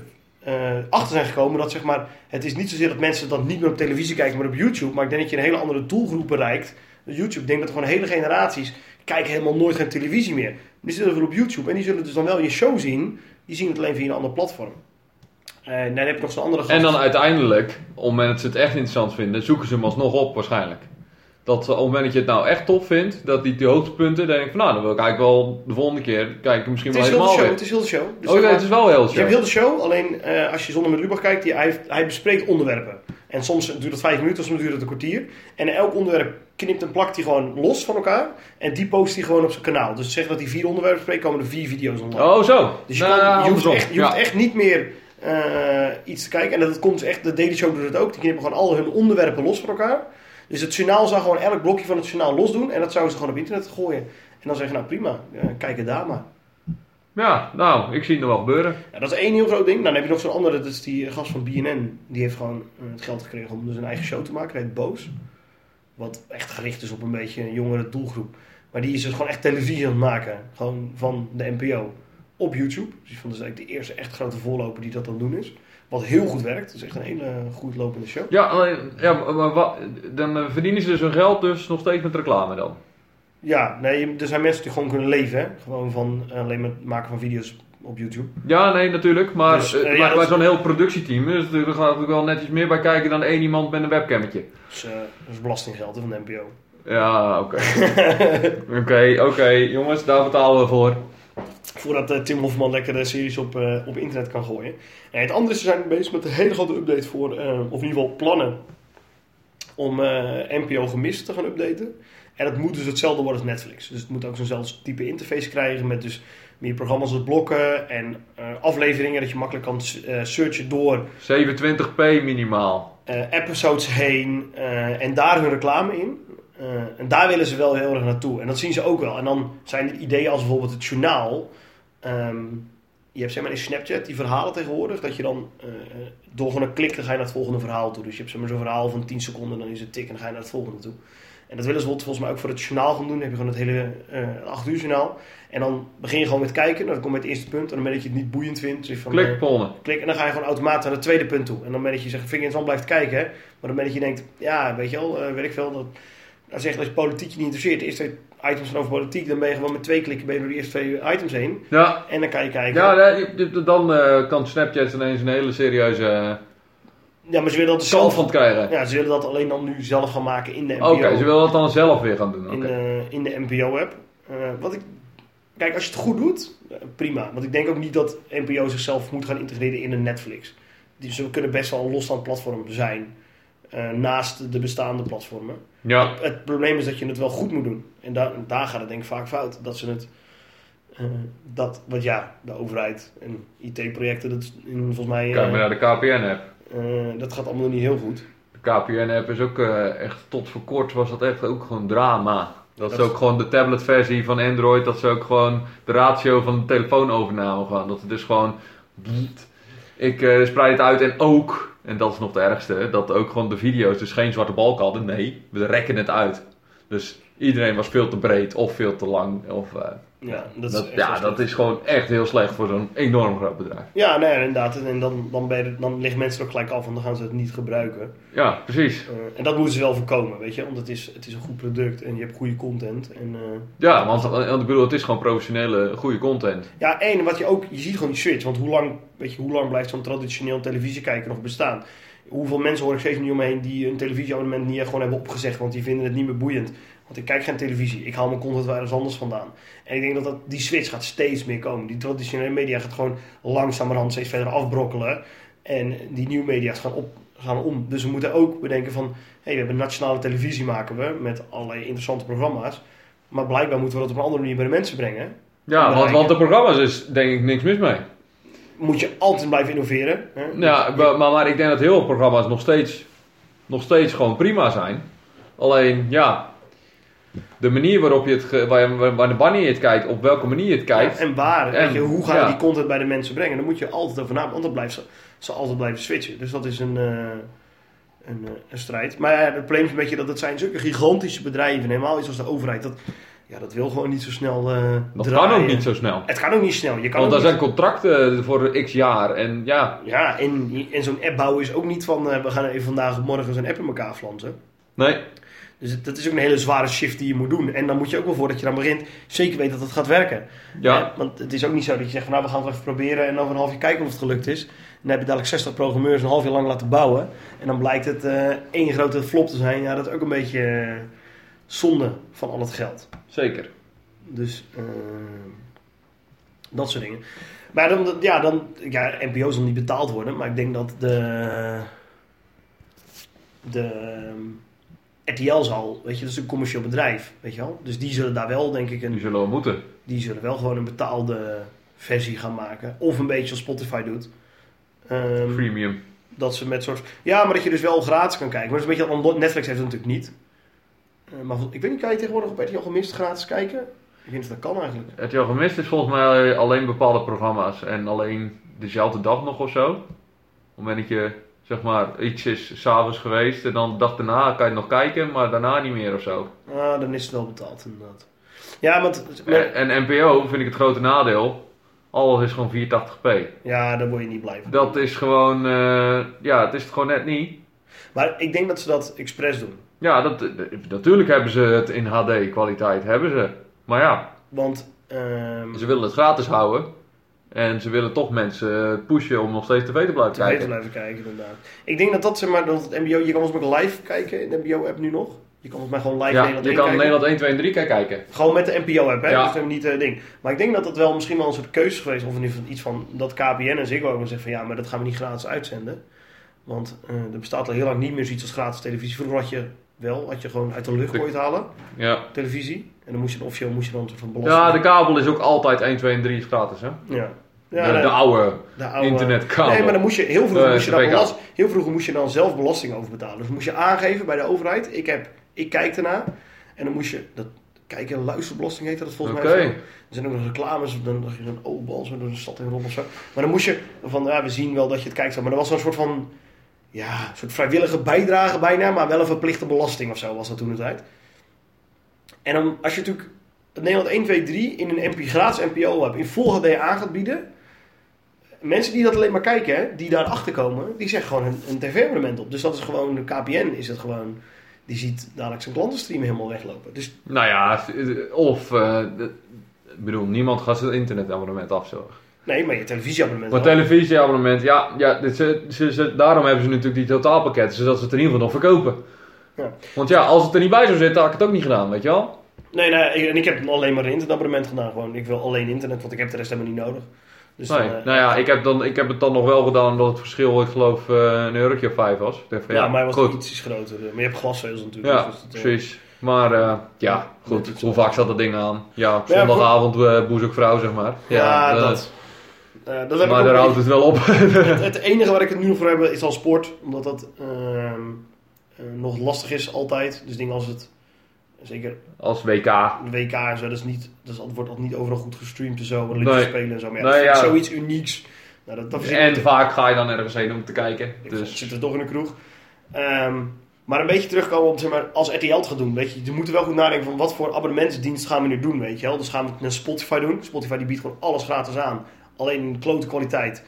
achter zijn gekomen dat zeg maar, het is niet zozeer dat mensen dat niet meer op televisie kijken, maar op YouTube. Maar ik denk dat je een hele andere doelgroep bereikt. YouTube, ik denk dat er gewoon hele generaties kijken helemaal nooit geen televisie meer. Die zitten wel op YouTube en die zullen dus dan wel je show zien. Die zien het alleen via een ander platform. En dan heb je nog zo'n andere gast. En dan uiteindelijk, om mensen het echt interessant vinden, zoeken ze hem alsnog op waarschijnlijk. Dat eh, op het moment dat je het nou echt tof vindt, dat die, die hoogtepunten, dan denk ik van nou, dan wil ik eigenlijk wel de volgende keer kijken misschien het wel is heel de helemaal show. Het is heel de show. Dus Oh ja, maar, het is wel heel je hebt show. heel de show, alleen eh, als je zonder met Lubach kijkt, die, hij, bespreekt onderwerpen. En soms duurt het vijf minuten, soms duurt het een kwartier. En elk onderwerp knipt en plakt hij gewoon los van elkaar. En die post hij gewoon op zijn kanaal. Dus zeg dat hij vier onderwerpen spreekt, komen er vier video's online. Oh zo. Dus je, Nou, kan, je, hoeft, andersom. echt, je Ja. hoeft echt niet meer eh, iets te kijken. En dat komt dus echt, de Daily Show doet het ook. Die knippen gewoon al hun onderwerpen los van elkaar. Dus het journaal zou gewoon elk blokje van het journaal los doen. En dat zouden ze gewoon op internet gooien. En dan zeggen, nou prima, eh, kijk het daar maar. Ja, nou, ik zie het nog wel gebeuren. Ja, dat is één heel groot ding. Nou, dan heb je nog zo'n andere, dat is die gast van BNN. Die heeft gewoon eh, het geld gekregen om dus een eigen show te maken. Dat heet Boos. Wat echt gericht is op een beetje een jongere doelgroep. Maar die is dus gewoon echt televisie aan het maken. Gewoon van de NPO. Op YouTube. Dus van, dat is eigenlijk de eerste echt grote voorloper die dat het doen is. Wat heel goed werkt. Het is echt een hele goed lopende show. Ja, alleen, ja maar, wat- dan eh, verdienen ze dus hun geld dus nog steeds met reclame dan. Ja, nee, er zijn mensen die gewoon kunnen leven. Hè? Gewoon van eh, alleen maar het maken van video's op YouTube. Ja, nee, natuurlijk. Maar, Dus, ja, maar dat- bij zo'n heel productieteam is er gaat natuurlijk wel netjes meer bij kijken dan één iemand met een webcammetje. Dus dat is belastinggeld van de NPO. Ja, oké. Oké, oké, jongens, daar betalen we voor. Voordat eh, Tim Hofman lekker de series op, eh, op internet kan gooien. En het andere is, ze zijn bezig met een hele grote update voor, eh, of in ieder geval plannen, om NPO gemist te gaan updaten. En het moet dus hetzelfde worden als Netflix. Dus het moet ook zo'nzelfde type interface krijgen met dus meer programma's als blokken en afleveringen. Dat je makkelijk kan searchen door 27p minimaal. episodes heen en daar hun reclame in. Eh, en daar willen ze wel heel erg naartoe. En dat zien ze ook wel. En dan zijn het ideeën als bijvoorbeeld het journaal. Ehm, je hebt zeg maar in Snapchat die verhalen tegenwoordig. Dat je dan eh, door gewoon een klik dan ga je naar het volgende verhaal toe. Dus je hebt zeg maar, zo'n verhaal van 10 seconden. Dan is het tik en dan ga je naar het volgende toe. En dat willen ze volgens mij ook voor het journaal gaan doen. Dan heb je gewoon het hele eh 8 uur journaal. En dan begin je gewoon met kijken. Nou, dan kom je bij het eerste punt. En dan ben je het niet boeiend vindt. Dus van, Klik, klik en dan ga je gewoon automatisch naar het tweede punt toe. En dan ben je zegt, vind je interessant blijft kijken. Hè? Maar dan ben je denkt, ja, weet je wel, weet ik veel. Dat, als je zegt dat je politiek je niet interesseert, eerste twee items zijn over politiek, dan ben je gewoon met twee klikken ben je door de eerste twee items heen. Ja, En dan kan je kijken. ja dan eh, kan Snapchat ineens een hele serieuze eh, Ja, maar ze willen dat dus kant zelf. van krijgen. Ja, ze willen dat alleen dan nu zelf gaan maken in de Oké, NPO. ze willen dat dan zelf weer gaan doen. Oké. in, de, in de NPO-app. Eh, wat ik, kijk, als je het goed doet, eh, prima. Want ik denk ook niet dat NPO zichzelf moet gaan integreren in een Netflix. Die, ze kunnen best wel een losstaand platform zijn. Eh, naast de bestaande platformen. Ja, Het probleem is dat je het wel goed moet doen. En daar, daar gaat het denk ik vaak fout. Dat ze het Uh, dat, want ja, de overheid en IT-projecten, dat is in, volgens mij... Kijk maar naar de KPN-app. dat gaat allemaal niet heel goed. De KPN-app is ook echt, tot voor kort was dat echt ook gewoon drama. Dat, is ook gewoon de tabletversie van Android, dat ze ook gewoon de ratio van de telefoonovername gaan. Dat het dus gewoon... Ik spreid het uit en ook en dat is nog het ergste, dat ook gewoon de video's dus geen zwarte balk hadden. Nee, we rekken het uit. Dus iedereen was veel te breed of veel te lang. Of, uh, ja, dat, is, ja, dat is gewoon echt heel slecht voor zo'n enorm groot bedrijf. Ja, nee, inderdaad. En dan, dan, ben je, dan liggen mensen er ook gelijk af en dan gaan ze het niet gebruiken. Ja, precies. Uh, en dat moeten ze wel voorkomen, weet je. Want het is, het is een goed product en je hebt goede content. En, uh, ja, want, want ik bedoel, het is gewoon professionele, goede content. Ja, en wat je ook, je ziet gewoon die switch. Want hoe lang, weet je, hoe lang blijft zo'n traditioneel televisiekijker nog bestaan? Hoeveel mensen hoor ik steeds niet omheen die een televisieabonnement niet gewoon hebben opgezegd, want die vinden het niet meer boeiend. Want ik kijk geen televisie, ik haal mijn content waar ergens anders vandaan. En ik denk dat, dat die switch gaat steeds meer komen. Die traditionele media gaat gewoon langzamerhand steeds verder afbrokkelen. En die nieuwe media's gaan, op, gaan om. Dus we moeten ook bedenken van, hé, hey, we hebben nationale televisie maken we met allerlei interessante programma's. Maar blijkbaar moeten we dat op een andere manier bij de mensen brengen. Ja, want, want de programma's is denk ik niks mis mee moet je altijd blijven innoveren. Hè? Ja, maar, maar, ik denk dat heel veel programma's nog steeds, nog steeds gewoon prima zijn. Alleen, ja, de manier waarop je het, wanneer je het kijkt, op welke manier je het kijkt. en waar, en, weet je, hoe ga je die content bij de mensen brengen? Dan moet je altijd over nadenken, want dan blijft ze, ze altijd blijven switchen. Dus dat is een, uh, een, uh, een, strijd. Maar ja, het probleem is een beetje dat het zijn zulke gigantische bedrijven, helemaal iets als de overheid. Dat, ja, dat wil gewoon niet zo snel uh, Dat draaien. kan ook niet zo snel. Het kan ook niet snel. Je kan Want er zijn contracten voor x jaar en ja. Ja, en, en zo'n app bouwen is ook niet van uh, we gaan even vandaag of morgen zo'n app in elkaar flansen. Nee. Dus dat is ook een hele zware shift die je moet doen. En dan moet je ook wel voordat je dan begint zeker weten dat het gaat werken. Ja. want het is ook niet zo dat je zegt van nou we gaan het even proberen en over een half jaar kijken of het gelukt is. Dan heb je dadelijk 60 programmeurs een half jaar lang laten bouwen. En dan blijkt het uh, één grote flop te zijn. Ja, dat is ook een beetje zonde van al het geld. Zeker. Dus uh, dat soort dingen. Maar dan, ja, dan, ja, NPO zal niet betaald worden, maar ik denk dat de, de RTL zal, weet je, dat is een commercieel bedrijf, weet je wel. Dus die zullen daar wel, denk ik, een, die zullen wel moeten. Die zullen wel gewoon een betaalde versie gaan maken. Of een beetje als Spotify doet. Um, Premium. Dat ze met soort, ja, maar dat je dus wel gratis kan kijken. Maar dat is een beetje, Netflix heeft het natuurlijk niet. Uh, maar ik weet niet, kan je tegenwoordig op RTL gemist gratis kijken? Ik vind dat dat kan eigenlijk. Jouw gemist is volgens mij alleen bepaalde programma's en alleen dezelfde dag nog of zo. Op het moment dat je zeg maar iets is s'avonds geweest en dan de dag daarna kan je nog kijken, maar daarna niet meer of zo. Ah, dan is het wel betaald inderdaad. Ja, want... En, en NPO vind ik het grote nadeel. Alles is gewoon 480p. Ja, daar word je niet blij van. Dat is gewoon, uh, ja, het is het gewoon net niet. Maar ik denk dat ze dat expres doen. Ja, dat, natuurlijk hebben ze het in HD kwaliteit, hebben ze. Maar ja. Want... Um, ze willen het gratis houden. En ze willen toch mensen pushen om nog steeds tv te blijven kijken. TV te blijven kijken, inderdaad. Ik denk dat dat, zeg maar, dat het MBO... Je kan ons ook live kijken in de MBO-app nu nog. Je kan ons maar gewoon live ja, Nederland je kan kijken. Nederland 1, 2 en 3 kijken. Gewoon met de NPO-app, hè? Ja. Dus niet uh, ding. Maar ik denk dat dat wel misschien wel een soort keuze is geweest. Of in ieder geval iets van dat KPN en Ziggo ook zeggen van... Ja, maar dat gaan we niet gratis uitzenden. Want uh, er bestaat al heel lang niet meer zoiets als gratis televisie. Vroeger had je wel, had je gewoon uit de lucht ooit halen. Ja. Televisie. En dan moest je officieel moest je dan van belasting. Ja, de kabel is ook altijd 1, 2 en 3 gratis, hè? Ja. Ja, de, de, oude, de oude internetkabel. Nee, maar dan moest je heel vroeger, uh, moest je dan belast, heel vroeger moest je dan zelf belasting over betalen. Dus moest je aangeven bij de overheid, ik, heb, ik kijk ernaar. En dan moest je, dat, kijken en luisterbelasting heet dat volgens okay. mij. Er zijn ook nog reclames, dan dacht je dan, oh, bal, zo door de stad in rond of zo. Maar dan moest je van, ja, we zien wel dat je het kijkt. Maar er was een soort van, ja, een soort vrijwillige bijdrage bijna, maar wel een verplichte belasting of zo was dat toen de tijd. En dan, als je natuurlijk Nederland 1, 2, 3 in een MP, gratis NPO hebt in Full HD aan gaat bieden, mensen die dat alleen maar kijken, hè, die daarachter komen, die zeggen gewoon een, een tv-abonnement op. Dus dat is gewoon, de KPN is het gewoon, die ziet dadelijk zijn klantenstream helemaal weglopen. Dus, nou ja, of, uh, ik bedoel, niemand gaat zijn internetabonnement afzorgen. Nee, maar je televisieabonnement. Maar televisieabonnement, ja, ja dit, ze, ze, ze, daarom hebben ze natuurlijk die totaalpakketten, zodat ze het in ieder geval nog verkopen. Ja. Want ja, als het er niet bij zou zitten, had ik het ook niet gedaan, weet je wel? Nee, nee, en ik heb alleen maar een internetabonnement gedaan. Gewoon, ik wil alleen internet, want ik heb de rest helemaal niet nodig. Dus nee, dan, uh, nou ja, ik heb, dan, ik heb het dan nog wel gedaan omdat het verschil, ik geloof, uh, een eurotje of vijf was. Denk van, ja, ja, maar was goed. iets groter. Maar je hebt glasvezels natuurlijk. Ja, dus dat, uh, precies. Maar eh, ja, goed. Hoe vaak zat dat ding aan? Ja, zondagavond uh, boezekvrouw, zeg maar. Ja, ja dat. Uh, dat maar daar houdt het wel op. het, het, enige waar ik het nu nog voor heb is al sport. Omdat dat ehm, nog lastig is altijd. Dus dingen als het Zeker. Als WK. WK en zo, dat, is niet, dat wordt al niet overal goed gestreamd en zo. Olympische nee. Spelen en zo. Maar ja, nee, ja. zoiets unieks. Nou, dat, dat en vaak ga je dan ergens heen om te kijken. Dus. Zit er toch in de kroeg. Um, maar een beetje terugkomen op, zeg maar, als RTL het gaat doen. Weet je, je moet wel goed nadenken van wat voor abonnementsdienst gaan we nu doen, weet je wel. Dus gaan we het naar Spotify doen. Spotify die biedt gewoon alles gratis aan. Alleen in klote kwaliteit.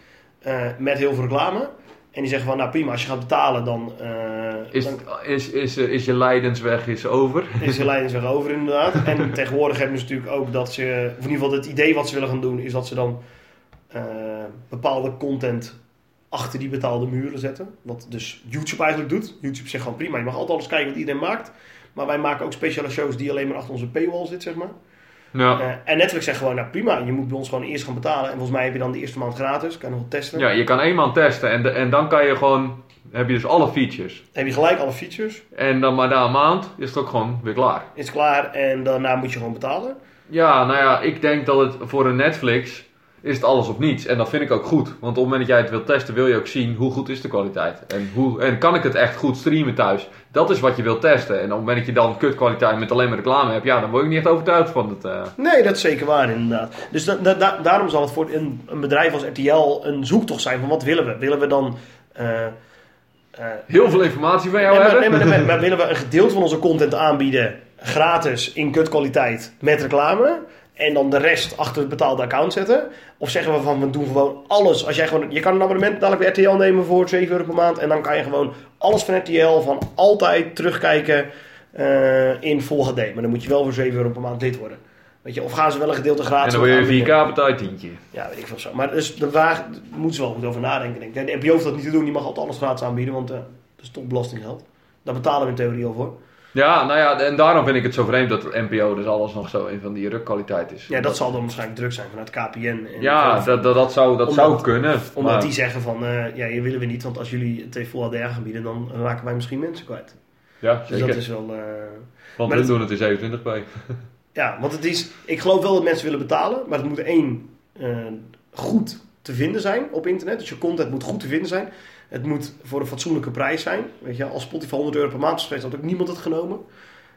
Uh, met heel veel reclame. En die zeggen van, nou prima, als je gaat betalen, dan... Uh, is, dan is, is, is je lijdensweg is over? Is je lijdensweg over, inderdaad. en tegenwoordig hebben ze natuurlijk ook dat ze... Of in ieder geval het idee wat ze willen gaan doen, is dat ze dan uh, bepaalde content achter die betaalde muren zetten. Wat dus YouTube eigenlijk doet. YouTube zegt gewoon prima, je mag altijd alles kijken wat iedereen maakt. Maar wij maken ook speciale shows die alleen maar achter onze paywall zitten, zeg maar. Ja. Uh, en Netflix zegt gewoon, nou prima, je moet bij ons gewoon eerst gaan betalen. En volgens mij heb je dan de eerste maand gratis. Kan je nog testen. Ja, je kan één maand testen en, de, en dan kan je gewoon, heb je dus alle features. heb je gelijk alle features. En dan maar na een maand is het ook gewoon weer klaar. Is klaar en daarna moet je gewoon betalen. Ja, nou ja, ik denk dat het voor een Netflix is het alles of niets. En dat vind ik ook goed. Want op het moment dat jij het wilt testen, wil je ook zien hoe goed is de kwaliteit. En, hoe, en kan ik het echt goed streamen thuis? Dat is wat je wilt testen. En op het moment dat je dan kutkwaliteit met alleen maar reclame hebt, ja, dan word ik niet echt overtuigd van het. Uh... Nee, dat is zeker waar inderdaad. Dus daarom zal het voor een, een, bedrijf als RTL een zoektocht zijn van wat willen we? Willen we dan... Uh, uh, Heel veel informatie van jou nee, hebben? Maar, nee, maar, maar willen we een gedeelte van onze content aanbieden gratis in kutkwaliteit met reclame? En dan de rest achter het betaalde account zetten? Of zeggen we van we doen gewoon alles. Als jij gewoon, je kan een abonnement dadelijk bij RTL nemen voor 7 euro per maand. En dan kan je gewoon alles van RTL van altijd terugkijken uh, in Full HD. Maar dan moet je wel voor 7 euro per maand lid worden. Weet je, of gaan ze wel een gedeelte gratis En dan wil je 4K betaald tientje. Ja, weet ik veel zo. Maar dus, daar moeten ze wel goed over nadenken. Denk. De NPO hoeft dat niet te doen. Die mag altijd alles gratis aanbieden. Want uh, dat is toch belastinggeld. Daar betalen we in theorie al voor. Ja, nou ja, en daarom vind ik het zo vreemd dat NPO dus alles nog zo in van die rukkwaliteit is. Ja, dat zal dan waarschijnlijk druk zijn vanuit KPN. En ja, dat, dat, dat, zou, dat zou kunnen. Omdat die zeggen van, uh, ja, hier willen we niet, want als jullie het TV Full aanbieden, dan raken wij misschien mensen kwijt. Ja, zeker. Dus dat is wel... Uh, want we doen het in 27 bij. ja, want het is, ik geloof wel dat mensen willen betalen, maar het moet één, uh, goed te vinden zijn op internet. Dus je content moet goed te vinden zijn. Het moet voor een fatsoenlijke prijs zijn. Weet je, als Spotify 100 euro per maand is geweest, had ook niemand het genomen.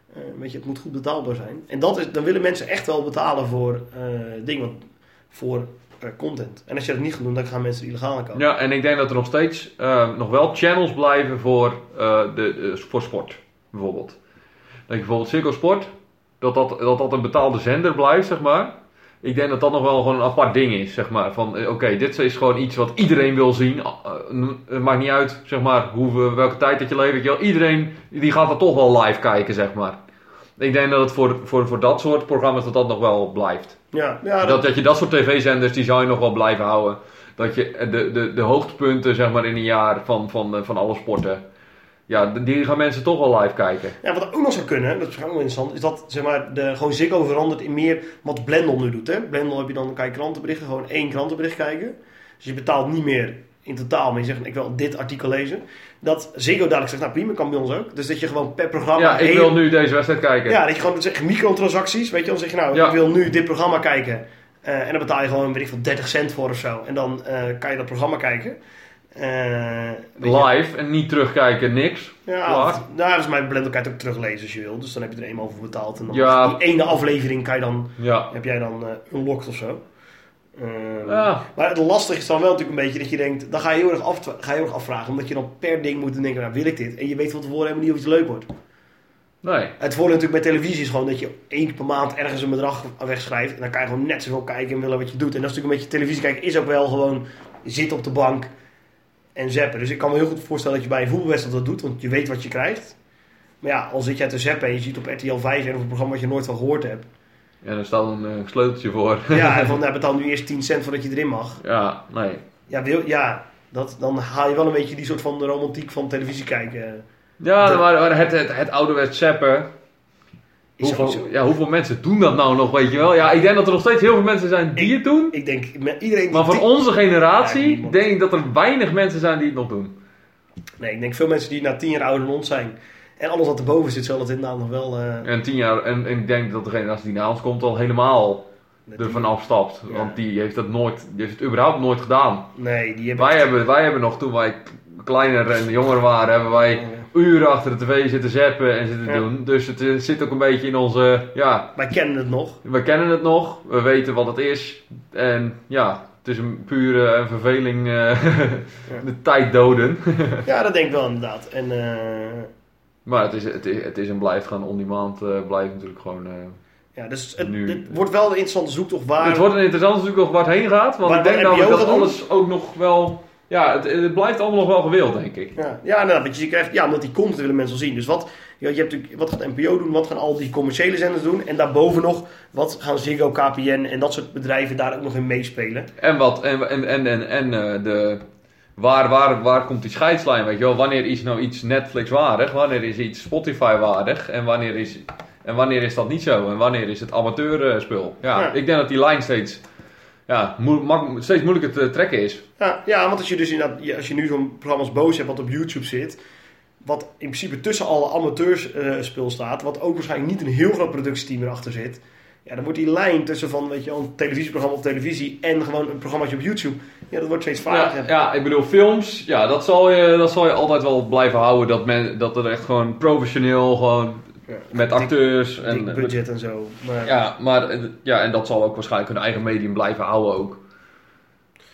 Uh, weet je, het moet goed betaalbaar zijn. En dat is, dan willen mensen echt wel betalen voor uh, dingen, voor uh, content. En als je dat niet gaat doen, dan gaan mensen illegaal komen. Ja, en ik denk dat er nog steeds nog wel channels blijven voor, de, voor sport, bijvoorbeeld. Dat je bijvoorbeeld Circo Sport, dat dat, dat dat een betaalde zender blijft, zeg maar ik denk dat dat nog wel gewoon een apart ding is, zeg maar. Van, eh, oké, dit is gewoon iets wat iedereen wil zien. Uh, het maakt niet uit, zeg maar, hoe, welke tijd dat je leeft. Iedereen die gaat er toch wel live kijken, zeg maar. Ik denk dat het voor, voor, voor dat soort programma's dat dat nog wel blijft. Ja, ja, dat, dat je dat soort tv-zenders, die zou je nog wel blijven houden. Dat je de, de, de hoogtepunten, zeg maar, in een jaar van, van, van alle sporten ja, die gaan mensen toch wel live kijken. Ja, wat ook nog zou kunnen, dat is ook interessant, is dat zeg maar, de, gewoon Ziggo verandert in meer wat Blendel nu doet. Hè? Blendel heb je dan, kan je krantenberichten, gewoon één krantenbericht kijken. Dus je betaalt niet meer in totaal, maar je zegt, ik wil dit artikel lezen. Dat Ziggo dadelijk zegt, nou prima, kan bij ons ook. Dus dat je gewoon per programma... Ja, ik wil nu deze wedstrijd kijken. Ja, dat je gewoon zeg, microtransacties, weet je, dan zeg je nou, ik wil nu dit programma kijken. Uh, en dan betaal je gewoon, weet ik veel, 30 cent voor of zo. En dan uh, kan je dat programma kijken. Uh, Live en niet terugkijken, niks. Ja, of, nou, dat is mijn blender kan je het ook teruglezen als je wil. Dus dan heb je er eenmaal voor betaald. En dan ja. die ene aflevering kan je dan, ja. heb jij dan uh, unlocked of zo. Uh, ja. Maar het lastige is dan wel natuurlijk een beetje dat je denkt, dan ga je heel erg, af, ga je heel erg afvragen. Omdat je dan per ding moet denken, nou wil ik dit? En je weet van tevoren helemaal niet of iets leuk wordt. Nee. Het voordeel natuurlijk bij televisie is gewoon dat je één keer per maand ergens een bedrag wegschrijft. En dan kan je gewoon net zoveel kijken en willen wat je doet. En dat is natuurlijk een beetje televisie kijken is ook wel gewoon, zit op de bank en zappen. Dus ik kan me heel goed voorstellen dat je bij een voetbalwedstrijd dat doet, want je weet wat je krijgt. Maar ja, al zit jij te zappen en je ziet op RTL 5 en of een programma wat je nooit van gehoord hebt. Ja, daar staat een uh, sleuteltje voor. Ja, en van nou, betaal nu eerst 10 cent voordat je erin mag. Ja, nee. Ja, wil, ja dat, dan haal je wel een beetje die soort van romantiek van televisie kijken. Ja, maar het, het, het ouderwets zappen, Hoeveel, ja, hoeveel mensen doen dat nou nog, weet je wel? Ja, ik denk dat er nog steeds heel veel mensen zijn die het doen. Ik denk, iedereen Maar van onze generatie denk ik dat er weinig mensen zijn die het nog doen. Nee, ik denk veel mensen die na tien jaar ouder dan ons zijn, En alles wat erboven zit, zal het inderdaad nog wel... eh, En tien jaar, en, en ik denk dat de generatie die na ons komt al helemaal ervan afstapt. Ja. Want die heeft dat nooit, die heeft het überhaupt nooit gedaan. Nee, die hebben... Wij hebben, wij hebben nog, toen wij kleiner en jonger waren, hebben wij uren achter de tv zitten zappen en zitten Ja. doen. Dus het eh, zit ook een beetje in onze, ja, Wij kennen het nog. we kennen het nog, we weten wat het is. En ja, het is een pure eh, verveling, eh, de tijd doden. Ja, dat denk ik wel inderdaad. En maar het is, het is, het is en blijft gewoon on-demand, blijft natuurlijk gewoon... ja, dus het, Nu- het wordt wel een interessante zoektocht waar... Het wordt een interessant zoek of waar het heen gaat. Want Waar- ik denk NPO dat doen? alles ook nog wel... Ja, het, het blijft allemaal nog wel gewild, denk ik. Ja, ja inderdaad. Want je krijgt, ja, omdat die content willen mensen zien. Dus wat, je hebt natuurlijk, wat gaat NPO doen? Wat gaan al die commerciële zenders doen? En daarboven nog, wat gaan Ziggo, KPN en dat soort bedrijven daar ook nog in meespelen? En wat, en, en, en, en, en eh, de... Waar, waar, waar komt die scheidslijn, weet je wel? Wanneer is nou iets Netflix waardig? Wanneer is iets Spotify waardig? En wanneer is, en wanneer is dat niet zo? En wanneer is het amateurspul? Ja, Ja. ik denk dat die lijn steeds, ja, steeds moeilijker te trekken is. Ja, ja want als je dus als je nu zo'n programma als Boos hebt wat op YouTube zit, wat in principe tussen alle amateurs eh, spul staat, wat ook waarschijnlijk niet een heel groot productieteam erachter zit, ja, dan wordt die lijn tussen van, weet je, een televisieprogramma op televisie en gewoon een programmaatje op YouTube, ja, dat wordt steeds vaker. Ja, ja, ik bedoel, films, ja, dat zal je, dat zal je altijd wel blijven houden. Dat, men, dat er echt gewoon professioneel, gewoon Met Dik- acteurs en... dik budget en zo. Maar Ja, maar eh, ja, en dat zal ook waarschijnlijk hun eigen medium blijven houden ook.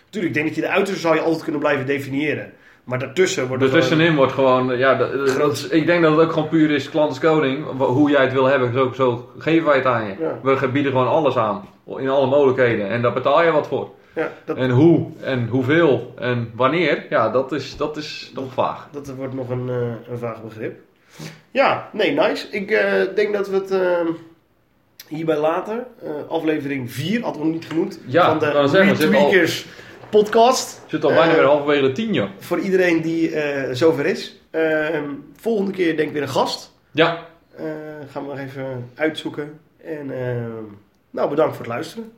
natuurlijk, ik denk dat je de uiterste zou je altijd kunnen blijven definiëren. Maar daartussen wordt het Ertussenin wordt gewoon, ja, dat- ik denk dat het ook gewoon puur is klant is koning. Wa- Hoe jij het wil hebben, zo, zo geven wij het aan je. Ja. We bieden gewoon alles aan, in alle mogelijkheden. En daar betaal je wat voor. Ja, dat, En hoe, en hoeveel, en wanneer, ja, dat is, dat is nog vaag. dat wordt nog een, eh, een vaag begrip. Ja, nee, nice. Ik eh, denk dat we het eh, hierbij laten. Eh, aflevering 4 hadden we nog niet genoemd. Ja, van de zitten al- podcast. Zit al bijna Eh, weer halverwege de tien, joh. Voor iedereen die zover is. Eh, volgende keer denk ik weer een gast. Ja, gaan we nog even uitzoeken. En eh, nou, bedankt voor het luisteren.